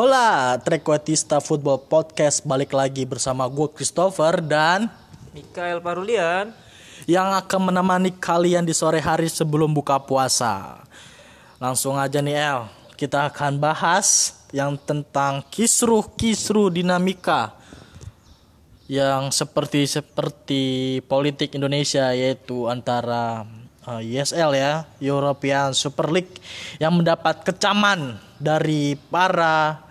Hola, Trequartista Football Podcast. Balik lagi bersama gue Christopher dan Mikael Parulian. yang akan menemani kalian di sore hari sebelum buka puasa. Langsung aja nih El, kita akan bahas yang tentang kisruh-kisruh dinamika yang seperti seperti politik Indonesia yaitu antara uh, ESL ya, European Super League yang mendapat kecaman dari para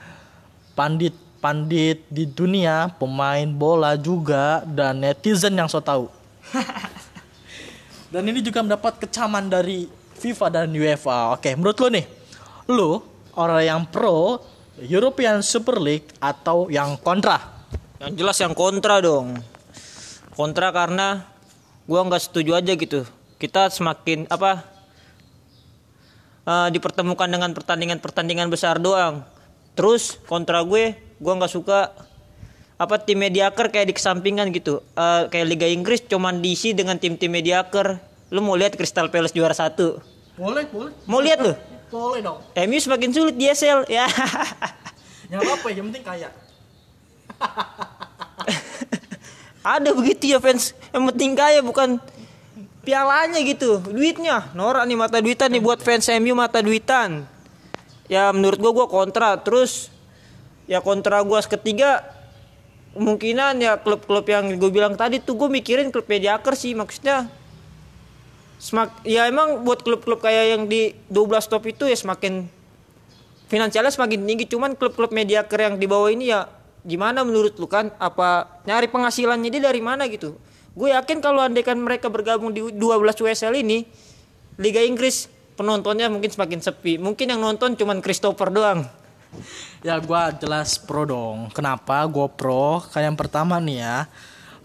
pandit-pandit di dunia, pemain bola juga dan netizen yang so tahu. dan ini juga mendapat kecaman dari FIFA dan UEFA. Oke, menurut lo nih, lo orang yang pro European Super League atau yang kontra? Yang jelas yang kontra dong Kontra karena Gua nggak setuju aja gitu Kita semakin apa uh, Dipertemukan dengan pertandingan-pertandingan besar doang Terus kontra gue Gua nggak suka. Apa tim mediocre kayak di kesampingan gitu. Uh, kayak Liga Inggris cuman diisi dengan tim-tim mediocre lu mau lihat Crystal Palace juara satu? Boleh boleh. Mau lihat lu? Boleh dong. MU semakin sulit di SL ya. Yang apa yang penting kaya. Ada begitu ya fans. Yang penting kaya bukan pialanya gitu. Duitnya. Norak nih mata duitan nih buat fans MU mata duitan ya menurut gua gua kontra. Terus ya kontra gua ketiga kemungkinan ya klub-klub yang gue bilang tadi tuh gue mikirin klub mediocre sih maksudnya. Semak ya emang buat klub-klub kayak yang di 12 top itu ya semakin finansialnya semakin tinggi. Cuman klub-klub mediocre yang di bawah ini ya gimana menurut lu kan? Apa nyari penghasilannya dia dari mana gitu? Gue yakin kalau andaikan mereka bergabung di 12 WSL ini Liga Inggris penontonnya mungkin semakin sepi. Mungkin yang nonton cuman Christopher doang. Ya gue jelas pro dong. Kenapa gue pro? Kayak yang pertama nih ya.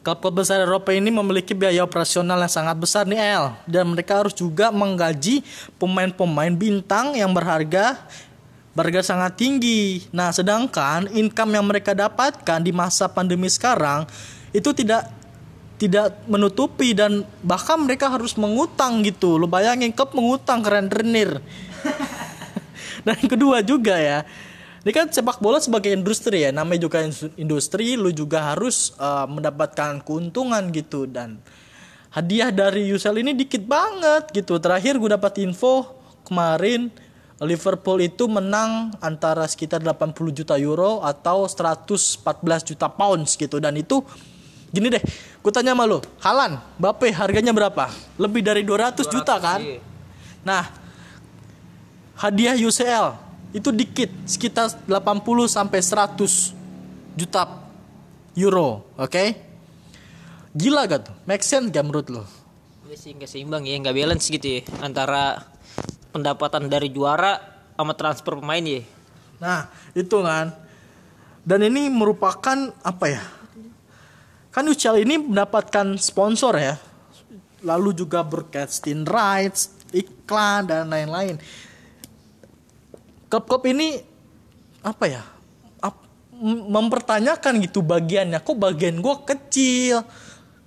Klub-klub besar Eropa ini memiliki biaya operasional yang sangat besar nih El. Dan mereka harus juga menggaji pemain-pemain bintang yang berharga berharga sangat tinggi. Nah, sedangkan income yang mereka dapatkan di masa pandemi sekarang itu tidak tidak menutupi dan bahkan mereka harus mengutang gitu. Lo bayangin klub mengutang keren renir. dan kedua juga ya, ini kan sepak bola sebagai industri ya, namanya juga industri, lu juga harus uh, mendapatkan keuntungan gitu dan hadiah dari UCL ini dikit banget gitu. Terakhir gue dapat info kemarin Liverpool itu menang antara sekitar 80 juta euro atau 114 juta pounds gitu dan itu gini deh, gue tanya sama lo, Halan, Bape harganya berapa? Lebih dari 200, 200 juta kan? Iya. Nah, hadiah UCL itu dikit sekitar 80 sampai 100 juta euro oke okay? gila gak tuh make sense gak menurut lo Iya sih nggak seimbang ya nggak balance gitu ya antara pendapatan dari juara sama transfer pemain ya nah itu kan dan ini merupakan apa ya kan UCL ini mendapatkan sponsor ya. Lalu juga broadcasting rights iklan dan lain-lain. Klub-klub ini apa ya mempertanyakan gitu bagiannya. Kok bagian gue kecil?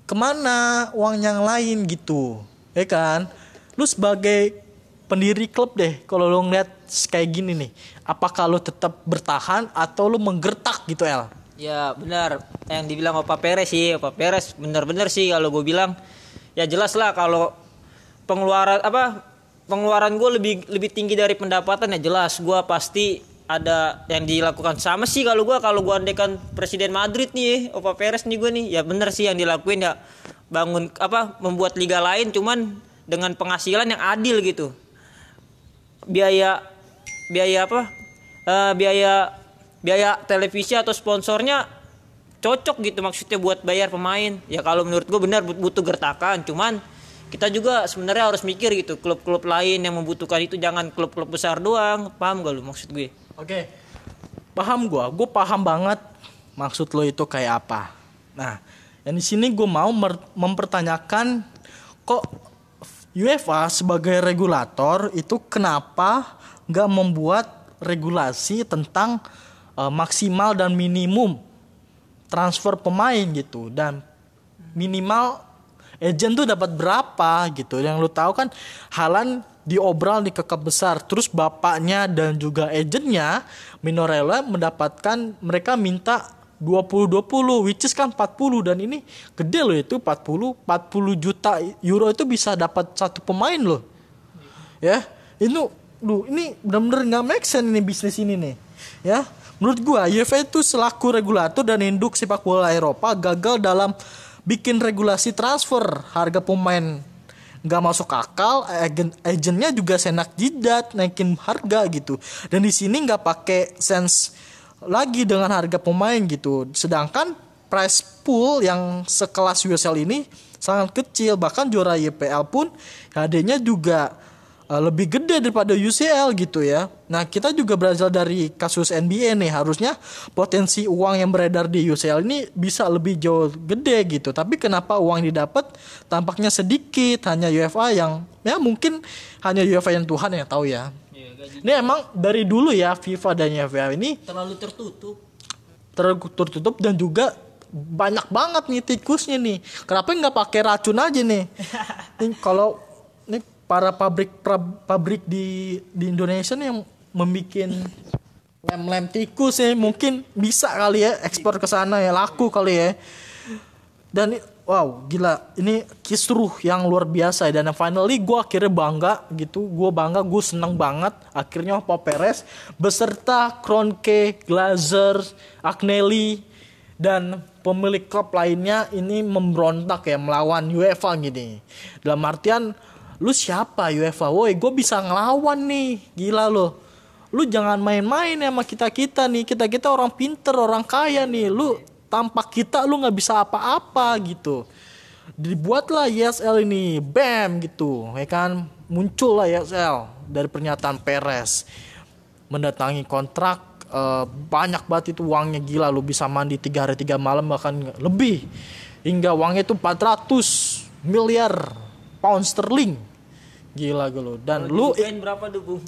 Ke mana uang yang lain gitu? Ya kan? Lu sebagai pendiri klub deh kalau lu ngeliat kayak gini nih. Apakah lu tetap bertahan atau lu menggertak gitu El ya benar. Yang dibilang Opa Perez sih. Opa Perez bener-bener sih kalau gue bilang. Ya jelas lah kalau pengeluaran apa pengeluaran gue lebih lebih tinggi dari pendapatan ya jelas. Gue pasti ada yang dilakukan. Sama sih kalau gue kalau gue andekan presiden Madrid nih Opa Perez nih gue nih ya bener sih yang dilakuin ya. Bangun apa membuat liga lain cuman dengan penghasilan yang adil gitu. Biaya biaya apa? Uh, biaya biaya televisi atau sponsornya cocok gitu maksudnya buat bayar pemain. Ya kalau menurut gue benar butuh gertakan. Cuman kita juga sebenarnya harus mikir gitu klub-klub lain yang membutuhkan itu jangan klub-klub besar doang. Paham gak lu maksud gue? Oke. Paham gue gue paham banget maksud lo itu kayak apa. Nah yang di sini gue mau mempertanyakan kok UEFA sebagai regulator itu kenapa nggak membuat regulasi tentang uh, maksimal dan minimum transfer pemain gitu. Dan minimal agent tuh dapat berapa gitu. Yang lu tahu kan Halan diobral di ke klub besar. Terus bapaknya dan juga agentnya Minorella mendapatkan mereka minta 20-20 which is kan 40 dan ini gede loh itu 40 40 juta euro itu bisa dapat satu pemain loh. Ya ini lu ini benar-benar nggak make sense ini bisnis ini nih. Ya menurut gua UEFA itu selaku regulator dan induk sepak bola Eropa gagal dalam bikin regulasi transfer. Harga pemain nggak masuk akal agen agennya juga senak jidat naikin harga gitu. Dan di sini nggak pakai sense lagi dengan harga pemain gitu. Sedangkan price pool yang sekelas USL ini sangat kecil. Bahkan juara YPL pun HD-nya juga uh, lebih gede daripada UCL gitu ya. Nah, kita juga berasal dari kasus NBA nih. Harusnya potensi uang yang beredar di UCL ini bisa lebih jauh gede gitu. Tapi kenapa uang yang didapat tampaknya sedikit, hanya UEFA yang ya mungkin hanya UEFA yang Tuhan yang tahu ya. Ini emang dari dulu ya FIFA dan UEFA ini terlalu tertutup. Terlalu tertutup dan juga banyak banget nih tikusnya nih. Kenapa nggak pakai racun aja nih? kalau para pabrik pabrik di di Indonesia nih yang membuat lem-lem tikus ya mungkin bisa kali ya ekspor ke sana ya laku kali ya. Dan wow gila ini kisruh yang luar biasa ya. Dan finally gue akhirnya bangga gitu gue bangga gue seneng banget. Akhirnya Papa Perez beserta Kronke, Glazer, Agnelli dan pemilik klub lainnya ini memberontak ya melawan UEFA gini. Dalam artian lu siapa UEFA? Woi gue bisa ngelawan nih. Gila lo lu jangan main-main sama kita kita nih. Kita kita orang pinter orang kaya nih. Lu tanpa kita lu nggak bisa apa-apa gitu. Dibuatlah ESL ini bam gitu. Ya kan? Muncul lah ESL dari pernyataan Perez. Mendatangi kontrak uh, banyak banget itu uangnya. Gila lu bisa mandi tiga hari tiga malam bahkan lebih. Hingga uangnya itu 400 miliar pound sterling gila gue lu dan Kalo lu berapa tuh bung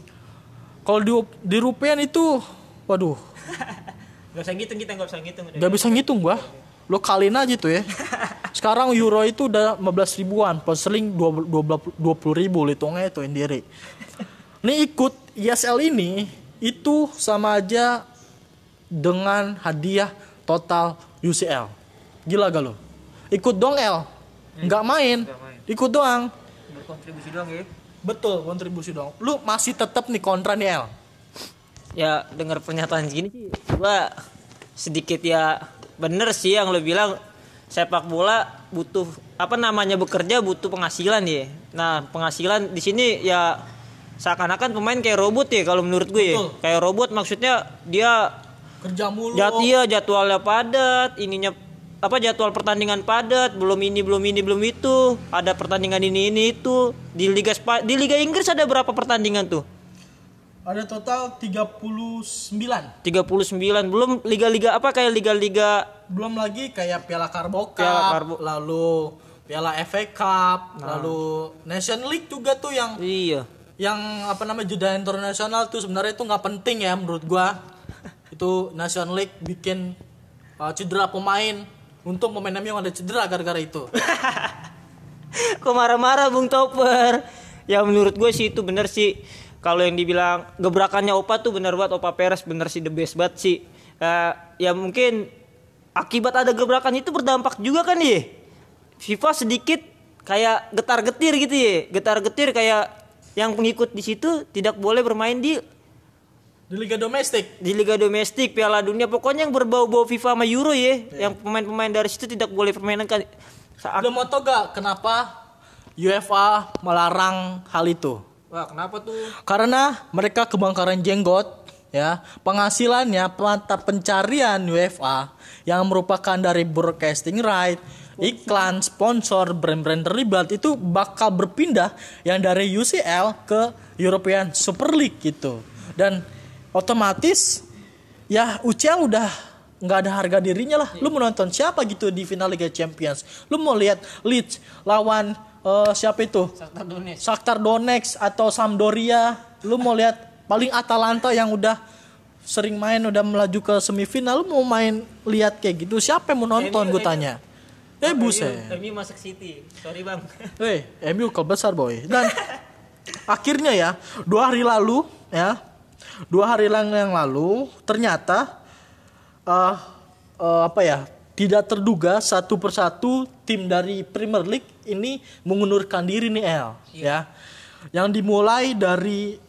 kalau di di rupiah itu waduh Gak usah ngitung kita gak usah ngitung. Gak bisa ngitung gua. Lo kaliin aja tuh ya. Sekarang euro itu udah 15 ribuan, pound sterling 20, 20 ribu hitungnya itu sendiri. Ini ikut ESL ini itu sama aja dengan hadiah total UCL. Gila gak lo? Ikut dong L. Nggak main. Ikut doang. Berkontribusi doang ya. Betul, kontribusi dong. Lu masih tetap nih kontra nih L. Ya dengar pernyataan segini sih gua sedikit ya bener sih yang lo bilang sepak bola butuh apa namanya bekerja butuh penghasilan ya. Nah penghasilan di sini ya seakan-akan pemain kayak robot ya kalau menurut gue ya. Kayak robot maksudnya dia Kerja mulu. jat iya jadwalnya padat, ininya apa jadwal pertandingan padat, belum ini belum ini belum itu, ada pertandingan ini ini itu. Di Liga Spa, di Liga Inggris ada berapa pertandingan tuh? Ada total 39. 39 belum liga-liga apa kayak liga-liga? Belum lagi kayak Piala Carbo Cup, Piala Carbo- lalu Piala FA Cup, lalu Nation League juga tuh yang iya. Yang apa namanya jeda internasional tuh sebenarnya itu nggak penting ya menurut gua. itu Nation League bikin uh, cedera pemain untuk pemain MU yang ada cedera gara-gara itu. kok marah-marah Bung Topper? Ya menurut gue sih itu bener sih. Kalau yang dibilang gebrakannya Opa tuh bener banget Opa Perez bener sih the best banget sih. Eh, ya mungkin akibat ada gebrakan itu berdampak juga kan ya FIFA sedikit kayak getar-getir gitu ya getar-getir kayak yang pengikut di situ tidak boleh bermain di Di liga domestik. di liga domestik Piala Dunia pokoknya yang berbau-bau FIFA sama Euro ya yang pemain-pemain dari situ tidak boleh permainkan saat Lu mau tau gak kenapa UEFA melarang hal itu? wah kenapa tuh Karena mereka kebakaran jenggot, ya penghasilannya mata pencarian UEFA yang merupakan dari broadcasting right, iklan, sponsor, brand-brand terlibat itu bakal berpindah yang dari UCL ke European Super League gitu. Dan otomatis ya UCL udah nggak ada harga dirinya lah. Lu mau nonton siapa gitu di final Liga Champions? Lu mau lihat Leeds lawan eh, siapa itu? Shakhtar Donetsk Shakhtar Donetsk atau Sampdoria, lu mau lihat paling Atalanta yang udah sering main udah melaju ke semifinal, lu mau main lihat kayak gitu, siapa yang mau nonton gue tanya. Eh buset. MU masuk City sorry bang Eh, MU besar boy. Dan akhirnya ya dua hari lalu ya dua hari lang- yang lalu ternyata eh eh, apa ya tidak terduga satu persatu tim dari Premier League ini mengundurkan diri nih El ya. Yang dimulai dari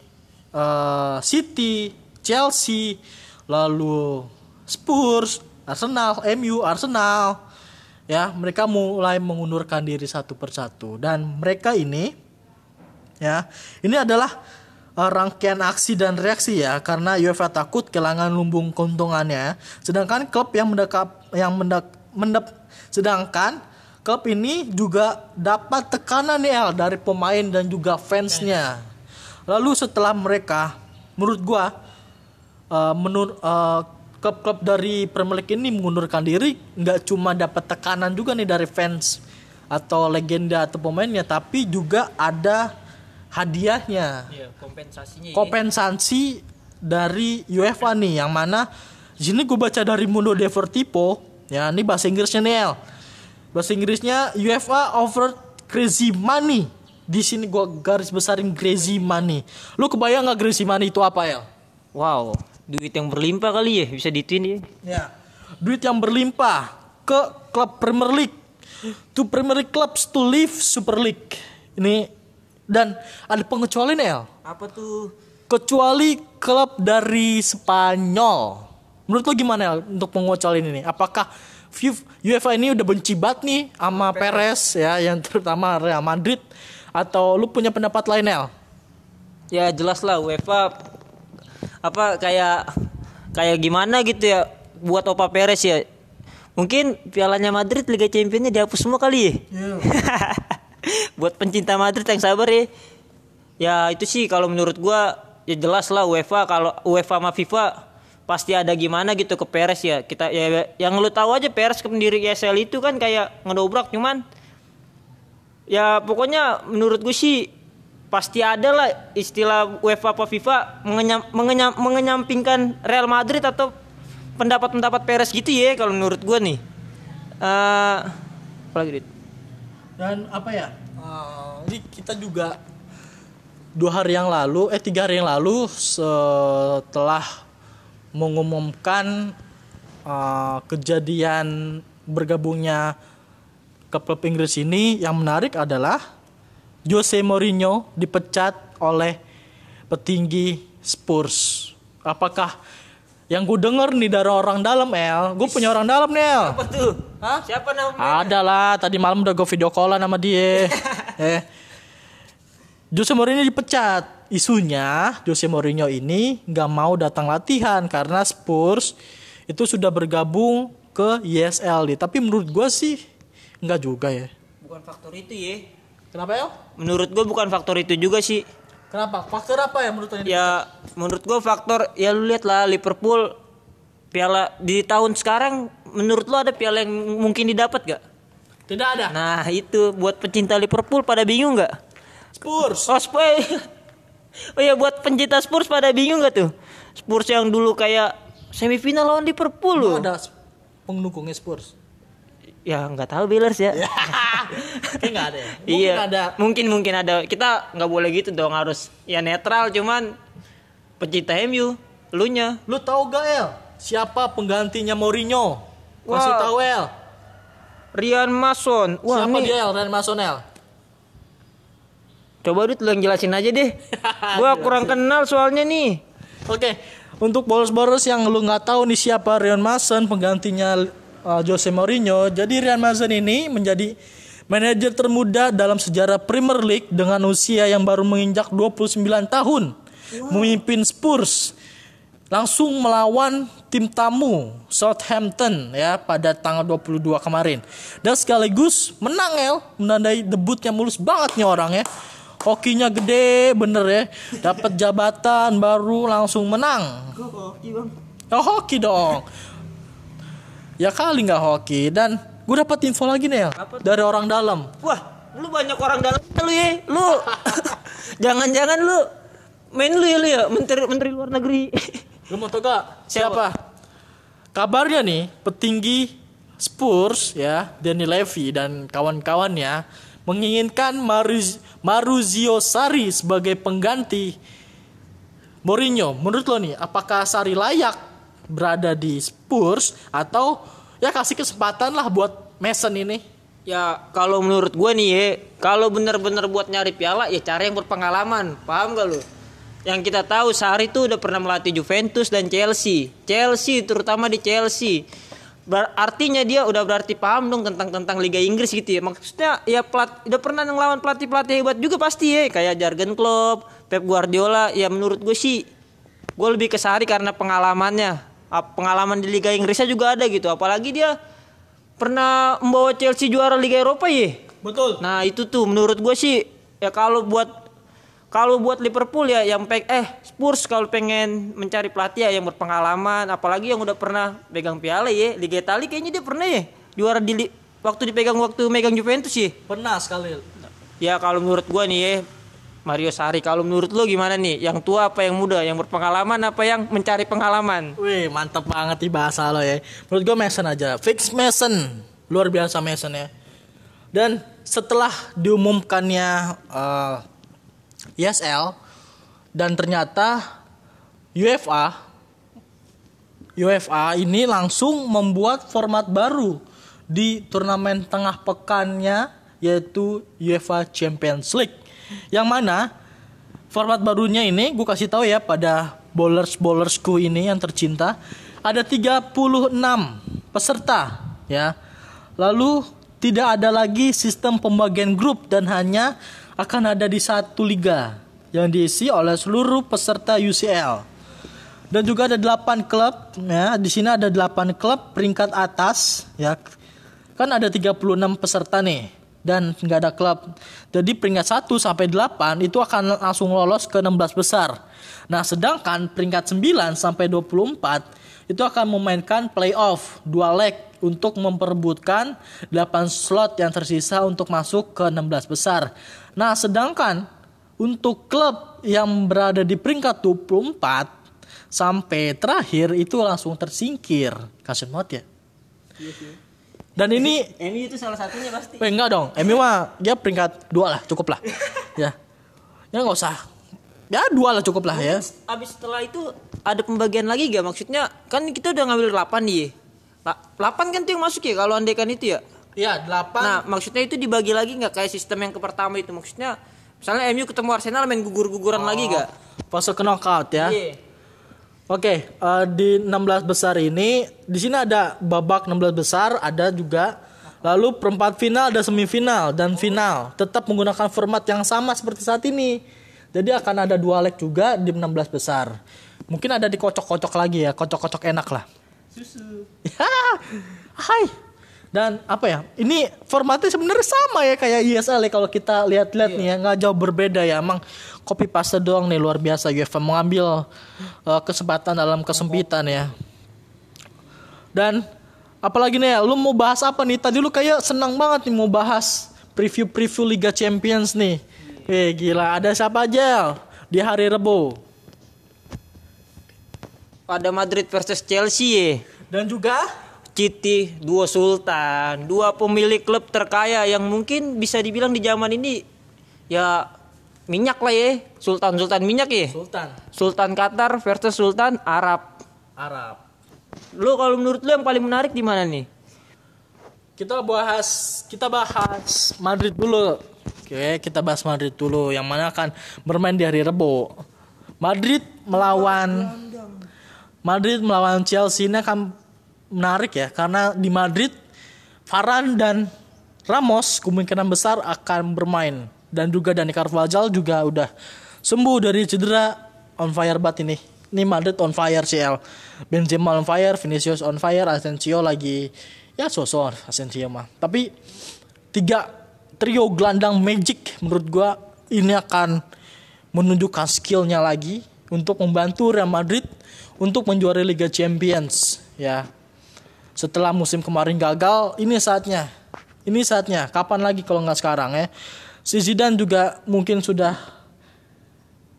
eh, City Chelsea lalu Spurs Arsenal MU Arsenal ya. Mereka mulai mengundurkan diri satu persatu. Dan mereka ini ya ini adalah uh, rangkaian aksi dan reaksi ya karena UEFA takut kehilangan lumbung keuntungannya. Sedangkan klub yang mendekap yang mendak, mendap- sedangkan klub ini juga dapat tekanan nih El dari pemain dan juga fansnya. Lalu setelah mereka menurut gua uh, menur uh, klub-klub dari Premier League ini mengundurkan diri nggak cuma dapat tekanan juga nih dari fans atau legenda atau pemainnya tapi juga ada hadiahnya Iya, kompensasinya. kompensasi dari UEFA nih yang mana di sini gue baca dari Mundo Deportivo ya ini bahasa Inggrisnya nih El bahasa Inggrisnya UEFA offered crazy money di sini gue garis besarin crazy money lu kebayang nggak crazy money itu apa El Wow, duit yang berlimpah kali ya bisa dituin ya. Ya. Duit yang berlimpah ke klub Premier League. To Premier League clubs to leave Super League. Ini dan ada pengecualian El. Apa tuh? Kecuali klub dari Spanyol. Menurut lo gimana El untuk pengecualian ini? Apakah UEFA ini udah benci banget nih sama Perez ya yang terutama Real Madrid atau lu punya pendapat lain El? Ya jelas lah UEFA apa kayak kayak gimana gitu ya buat Opa Perez ya. Mungkin pialanya Madrid Liga Championnya dihapus semua kali ya. buat pencinta Madrid yang sabar ya. Ya itu sih kalau menurut gua ya jelas lah UEFA kalau UEFA sama FIFA pasti ada gimana gitu ke Perez ya. Kita ya yang lu tahu aja Perez pendiri ESL itu kan kayak ngedobrak cuman ya pokoknya menurut gue sih pasti ada lah istilah UEFA apa FIFA mengenyam, mengenyam, mengenyampingkan Real Madrid atau pendapat-pendapat Perez gitu ya kalau menurut gue nih. Eh apa lagi Dit? Dan apa ya? eh, ini kita juga dua hari yang lalu, eh tiga hari yang lalu setelah mengumumkan eh, kejadian bergabungnya ke klub Inggris ini, yang menarik adalah Jose Mourinho dipecat oleh petinggi Spurs. Apakah yang gue denger nih dari orang dalam El, gue punya orang dalam nih El. Apa tuh? Hah? Siapa namanya? Ada lah, tadi malam udah gue video callan sama dia. eh. Jose Mourinho dipecat. Isunya Jose Mourinho ini nggak mau datang latihan karena Spurs itu sudah bergabung ke ESL. Tapi menurut gue sih nggak juga ya. Bukan faktor itu ya. Kenapa ya? Menurut gue bukan faktor itu juga sih. Kenapa? Faktor apa ya menurut lo? Ya menurut gue faktor ya lu lihat lah Liverpool piala di tahun sekarang menurut lu ada piala yang mungkin didapat gak? Tidak ada. Nah itu buat pecinta Liverpool pada bingung nggak? Spurs. Oh Spurs. Oh ya buat pencinta Spurs pada bingung gak tuh? Spurs yang dulu kayak semifinal lawan Liverpool loh. ada pendukungnya Spurs. Ya nggak tahu Billers ya. Kayak nggak ada ya. Mungkin iya. ada. Mungkin mungkin ada. Kita nggak boleh gitu dong harus ya netral cuman pecinta MU, lu nya. Lu tahu gak El? Siapa penggantinya Mourinho? Masih Wah. tahu El? Rian Mason. Wah Siapa nih. dia El? Ren Masonel. Coba Dut lu yang jelasin aja deh. Gua kurang kenal soalnya nih. Oke, untuk bolos-bolos yang lu nggak tahu nih siapa Rian Mason penggantinya uh, Jose Mourinho. Jadi Rian Mason ini menjadi manajer termuda dalam sejarah Premier League dengan usia yang baru menginjak 29 tahun. Memimpin Spurs langsung melawan tim tamu Southampton ya pada tanggal 22 kemarin. Dan sekaligus menang El, menandai debutnya mulus banget nih orang ya. Hokinya gede bener ya. Dapat jabatan baru langsung menang. Oh hoki dong. Ya kali nggak hoki dan gue dapat info lagi nih El, dari orang dalam. Wah, lu banyak orang dalam lu ya. Lu jangan-jangan lu main lu ya lu ya menteri menteri luar negeri. Lu mau tau gak Siapa? siapa? Kabarnya nih petinggi Spurs ya Danny Levy dan kawan-kawannya menginginkan Maruz Maruzio Sari sebagai pengganti Mourinho. Menurut lo nih, apakah Sari layak berada di Spurs atau ya kasih kesempatan lah buat Mason ini? Ya kalau menurut gue nih ya, kalau bener-bener buat nyari piala ya cari yang berpengalaman, paham gak lu? Yang kita tahu Sari itu udah pernah melatih Juventus dan Chelsea, Chelsea terutama di Chelsea. Ber artinya dia udah berarti paham dong tentang tentang Liga Inggris gitu ya. Maksudnya ya plat udah pernah ngelawan pelatih-pelatih hebat juga pasti ya, kayak Jurgen Klopp, Pep Guardiola. Ya menurut gue sih gue lebih ke Sari karena pengalamannya. Pengalaman di Liga Inggrisnya juga ada gitu. Apalagi dia pernah membawa Chelsea juara Liga Eropa ya. Betul. Nah itu tuh menurut gue sih ya kalau buat kalau buat Liverpool ya yang peng eh Spurs kalau pengen mencari pelatih ya yang berpengalaman apalagi yang udah pernah pegang piala ya Liga Italia kayaknya dia pernah ya juara di waktu dipegang waktu megang Juventus sih Pernah sekali. ya kalau menurut gua nih ya Mario Sari kalau menurut lo gimana nih yang tua apa yang muda yang berpengalaman apa yang mencari pengalaman Wih, mantep banget nih bahasa lo ya. Menurut gue Mason aja. Fix Mason. Luar biasa Mason ya. Dan setelah diumumkannya uh, ESL dan ternyata UEFA UEFA ini langsung membuat format baru di turnamen tengah pekannya yaitu UEFA Champions League yang mana format barunya ini gue kasih tahu ya pada bowlers bowlersku ini yang tercinta ada 36 peserta ya lalu tidak ada lagi sistem pembagian grup dan hanya akan ada di satu liga yang diisi oleh seluruh peserta UCL. Dan juga ada 8 klub ya, di sini ada 8 klub peringkat atas ya. Kan ada 36 peserta nih dan nggak ada klub. Jadi peringkat 1 sampai 8 itu akan langsung lolos ke 16 besar. Nah, sedangkan peringkat 9 sampai 24 itu akan memainkan playoff dua leg untuk memperebutkan 8 slot yang tersisa untuk masuk ke 16 besar. Nah, sedangkan untuk klub yang berada di peringkat 24 sampai terakhir itu langsung tersingkir. Kasian banget ya. Dan ini MU itu salah satunya pasti Eh, enggak dong. MU mah dia peringkat dua lah, cukup lah. ya. Ya nggak usah. Ya dua lah cukup lah ya. abis setelah itu ada pembagian lagi gak maksudnya kan kita udah ngambil 8 nih La- 8 kan tuh yang masuk ya kalau andekan itu ya Iya, delapan. Nah, maksudnya itu dibagi lagi nggak kayak sistem yang ke pertama itu? Maksudnya, misalnya MU ketemu Arsenal main gugur-guguran lagi nggak? fase ke knockout ya. Iya. Oke, eh, di 16 besar ini di sini ada babak 16 besar, ada juga lalu perempat final ada semifinal dan final. Tetap menggunakan format yang sama seperti saat ini. Jadi akan ada dua leg juga di 16 besar. Mungkin ada dikocok-kocok lagi ya, kocok-kocok enak lah. Susu. Hai. Dan apa ya? Ini formatnya sebenarnya sama ya kayak ISL ya kalau kita lihat-lihat nih ya, nggak jauh berbeda ya. Emang copy paste doang nih luar biasa UEFA mengambil uh, kesempatan dalam kesempitan ya. Dan apalagi nih ya, lu mau bahas apa nih? Tadi lu kayak senang banget nih mau bahas preview-preview Liga Champions nih. Eh gila, ada siapa aja di hari Rebo? Pada Madrid versus Chelsea ya. Dan juga Citi, dua sultan, dua pemilik klub terkaya yang mungkin bisa dibilang di zaman ini ya minyak lah ya, sultan-sultan minyak ya. Sultan Sultan Qatar versus Sultan Arab. Arab. Lu kalau menurut lu yang paling menarik di mana nih? Kita bahas kita bahas Madrid dulu. Oke, kita bahas Madrid dulu yang mana akan bermain di hari Rebo. Madrid melawan Madrid melawan Chelsea ini akan menarik ya karena di Madrid Varane dan Ramos kemungkinan besar akan bermain dan juga Dani Carvajal juga udah sembuh dari cedera on fire banget ini. Ini Madrid on fire CL. Benzema on fire, Vinicius on fire, Asensio lagi ya sosok Asensio mah. Tapi tiga trio gelandang magic menurut gua ini akan menunjukkan skillnya lagi untuk membantu Real Madrid untuk menjuarai Liga Champions ya. Setelah musim kemarin gagal, ini saatnya. Ini saatnya. Kapan lagi kalau nggak sekarang ya? Si Zidane juga mungkin sudah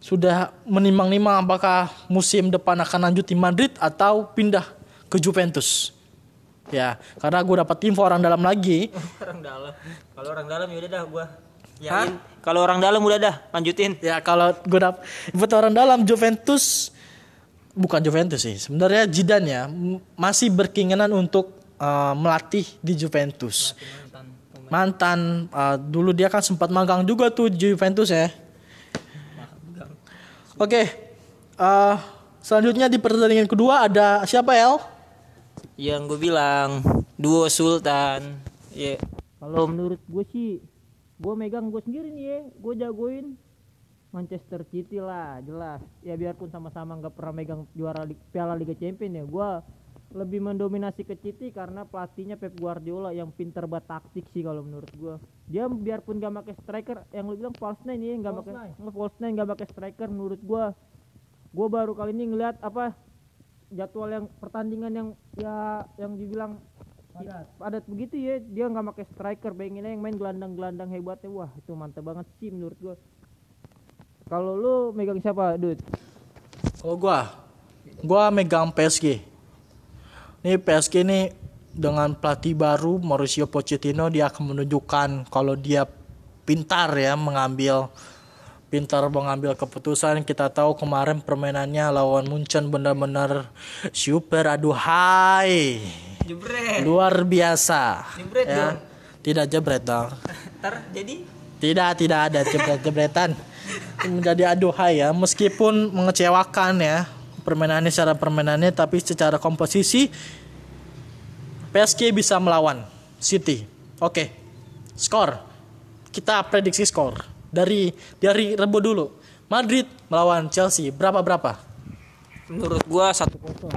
sudah menimang-nimang apakah musim depan akan lanjut di Madrid atau pindah ke Juventus. Ya, karena gue dapat info orang dalam lagi. orang dalam. Kalau orang dalam ya udah dah gua. Yain. Kalau orang dalam udah dah, lanjutin. Ya kalau gue dapat info orang dalam Juventus bukan Juventus sih. Sebenarnya Zidane ya masih berkeinginan untuk uh, melatih di Juventus. Mantan uh, dulu dia kan sempat magang juga tuh Juventus ya. Oke. uh, selanjutnya di pertandingan kedua ada siapa El? Yang gue bilang duo Sultan. Ya. Kalau menurut gue sih, gue megang gue sendiri nih ya, gue jagoin Manchester City lah, jelas. Ya biarpun sama-sama nggak pernah megang juara Lig- Piala Liga Champions ya, gue lebih mendominasi ke City karena pelatihnya Pep Guardiola yang pinter buat taktik sih kalau menurut gue. Dia biarpun gak pakai striker, yang lu bilang false nine ya, nggak pakai nggak false nine, nggak pakai striker menurut gue. Gue baru kali ini ngeliat apa jadwal yang pertandingan yang ya yang dibilang padat, padat begitu ya dia nggak pakai striker pengennya yang main gelandang-gelandang hebatnya wah itu mantap banget sih menurut gua kalau lu megang siapa Dut? Kalau gua, gua megang PSG. Nih PSG ini dengan pelatih baru Mauricio Pochettino dia akan menunjukkan kalau dia pintar ya mengambil pintar mengambil keputusan. Kita tahu kemarin permainannya lawan Munchen benar-benar super aduhai. Jebret Luar biasa. Jebret ya. dong. Tidak jebret dong. ntar jadi Tidak, tidak ada jebret-jebretan. Menjadi aduhai ya, meskipun mengecewakan ya permainannya secara permainannya, tapi secara komposisi PSG bisa melawan City. Oke, skor kita prediksi skor dari dari Rebo dulu. Madrid melawan Chelsea berapa berapa? menurut gua satu kosong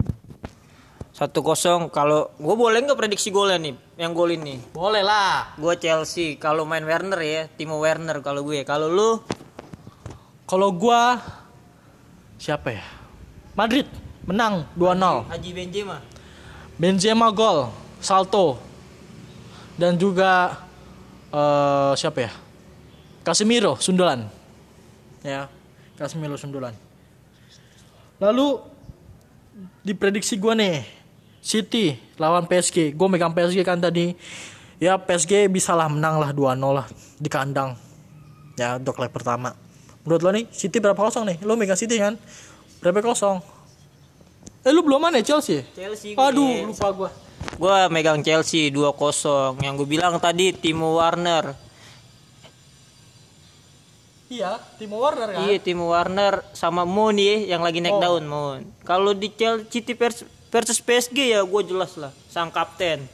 satu kosong kalau gua boleh nggak prediksi golnya nih yang gol ini Boleh lah. gua Chelsea kalau main Werner ya Timo Werner kalau gue kalau lu Kalau gua siapa ya? Madrid menang 2-0. Haji Benzema Benzema gol, salto. Dan juga eh siapa ya? Casemiro sundulan. Ya, Casemiro sundulan. Lalu diprediksi gue nih City lawan PSG. Gue megang PSG kan tadi. Ya PSG bisalah menang lah 2-0 lah di kandang. Ya untuk leg pertama. Menurut lo nih City berapa kosong nih? Lo megang City kan? Berapa kosong? Eh lu belum mana Chelsea? Chelsea gue. Aduh lupa gue. Gua megang Chelsea 2-0 yang gue bilang tadi Timo Werner Iya, Timo Werner kan? Iya Timo Werner sama Moon ya yang lagi naik Oh. daun Moon. Kalau di Chelsea vers- versus PSG ya gue jelas lah sang kapten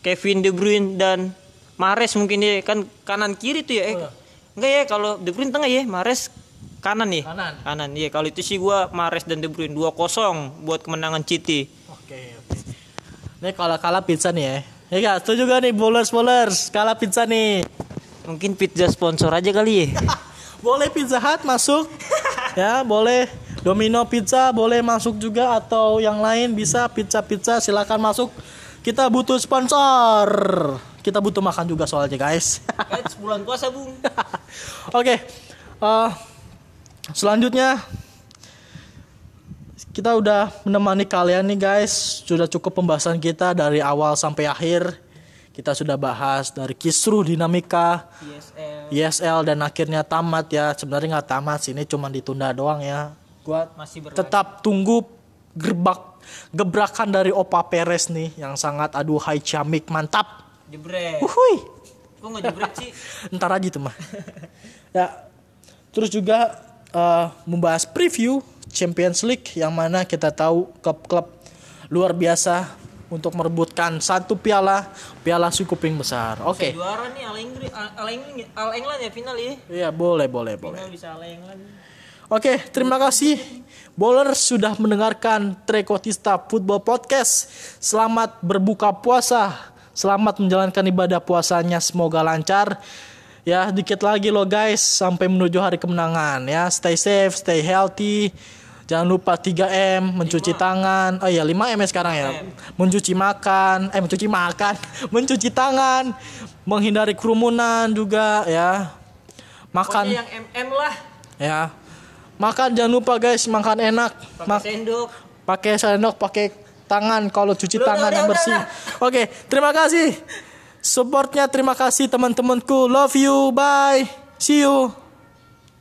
Kevin De Bruyne dan Mares mungkin ya kan kanan kiri tuh ya. Eh, Oh, iya. Enggak ya kalau De Bruyne tengah ya Mares kanan ya. Kanan. Kanan iya kalau itu sih gue Mares dan De Bruyne 2-0 buat kemenangan City. Oke, oke. Ini kalau kalah pizza nih ya. Ya gak? Setuju gak nih bowlers bowlers kalah pizza nih. Mungkin pizza sponsor aja kali ya. Boleh Pizza Hut masuk. ya, boleh Domino Pizza boleh masuk juga atau yang lain bisa pizza-pizza silakan masuk. Kita butuh sponsor. Kita butuh makan juga soalnya guys. Eh, bulan puasa bung. Oke. eh, selanjutnya kita udah menemani kalian nih guys. Sudah cukup pembahasan kita dari awal sampai akhir. Kita sudah bahas dari kisruh dinamika ISL ISL dan akhirnya tamat ya. Sebenarnya nggak tamat sih, ini cuma ditunda doang ya. Gua masih berlanjut. tetap tunggu gerbak gebrakan dari Opa Perez nih yang sangat aduhai ciamik mantap. Jebret. Uhuy. Kok nggak jebret sih? Ntar aja tuh mah. ya. Terus juga eh, membahas preview Champions League yang mana kita tahu klub-klub luar biasa untuk merebutkan satu piala piala Sukuping besar. Oke. Juara nih Al Inggris, Al England, Al England ya final ya. Iya, boleh, boleh, boleh. Final bisa Al England. Oke, terima kasih Bowler sudah mendengarkan Trekotista Football Podcast. Selamat berbuka puasa. Selamat menjalankan ibadah puasanya. Semoga lancar. Ya, dikit lagi loh guys sampai menuju hari kemenangan ya. Stay safe, stay healthy. Jangan lupa 3M, mencuci tangan. Oh iya, 5M ya sekarang ya. Mencuci makan, eh mencuci makan, mencuci tangan, menghindari kerumunan juga ya. Makan Pokoknya yang MM lah. ya makan jangan lupa guys makan enak Pakai sendok. pakai sendok pakai tangan kalau cuci Udah, tangan udah, yang udah, bersih. udah. Oke, terima kasih. Supportnya terima kasih teman-temanku. Love you. Bye. See you.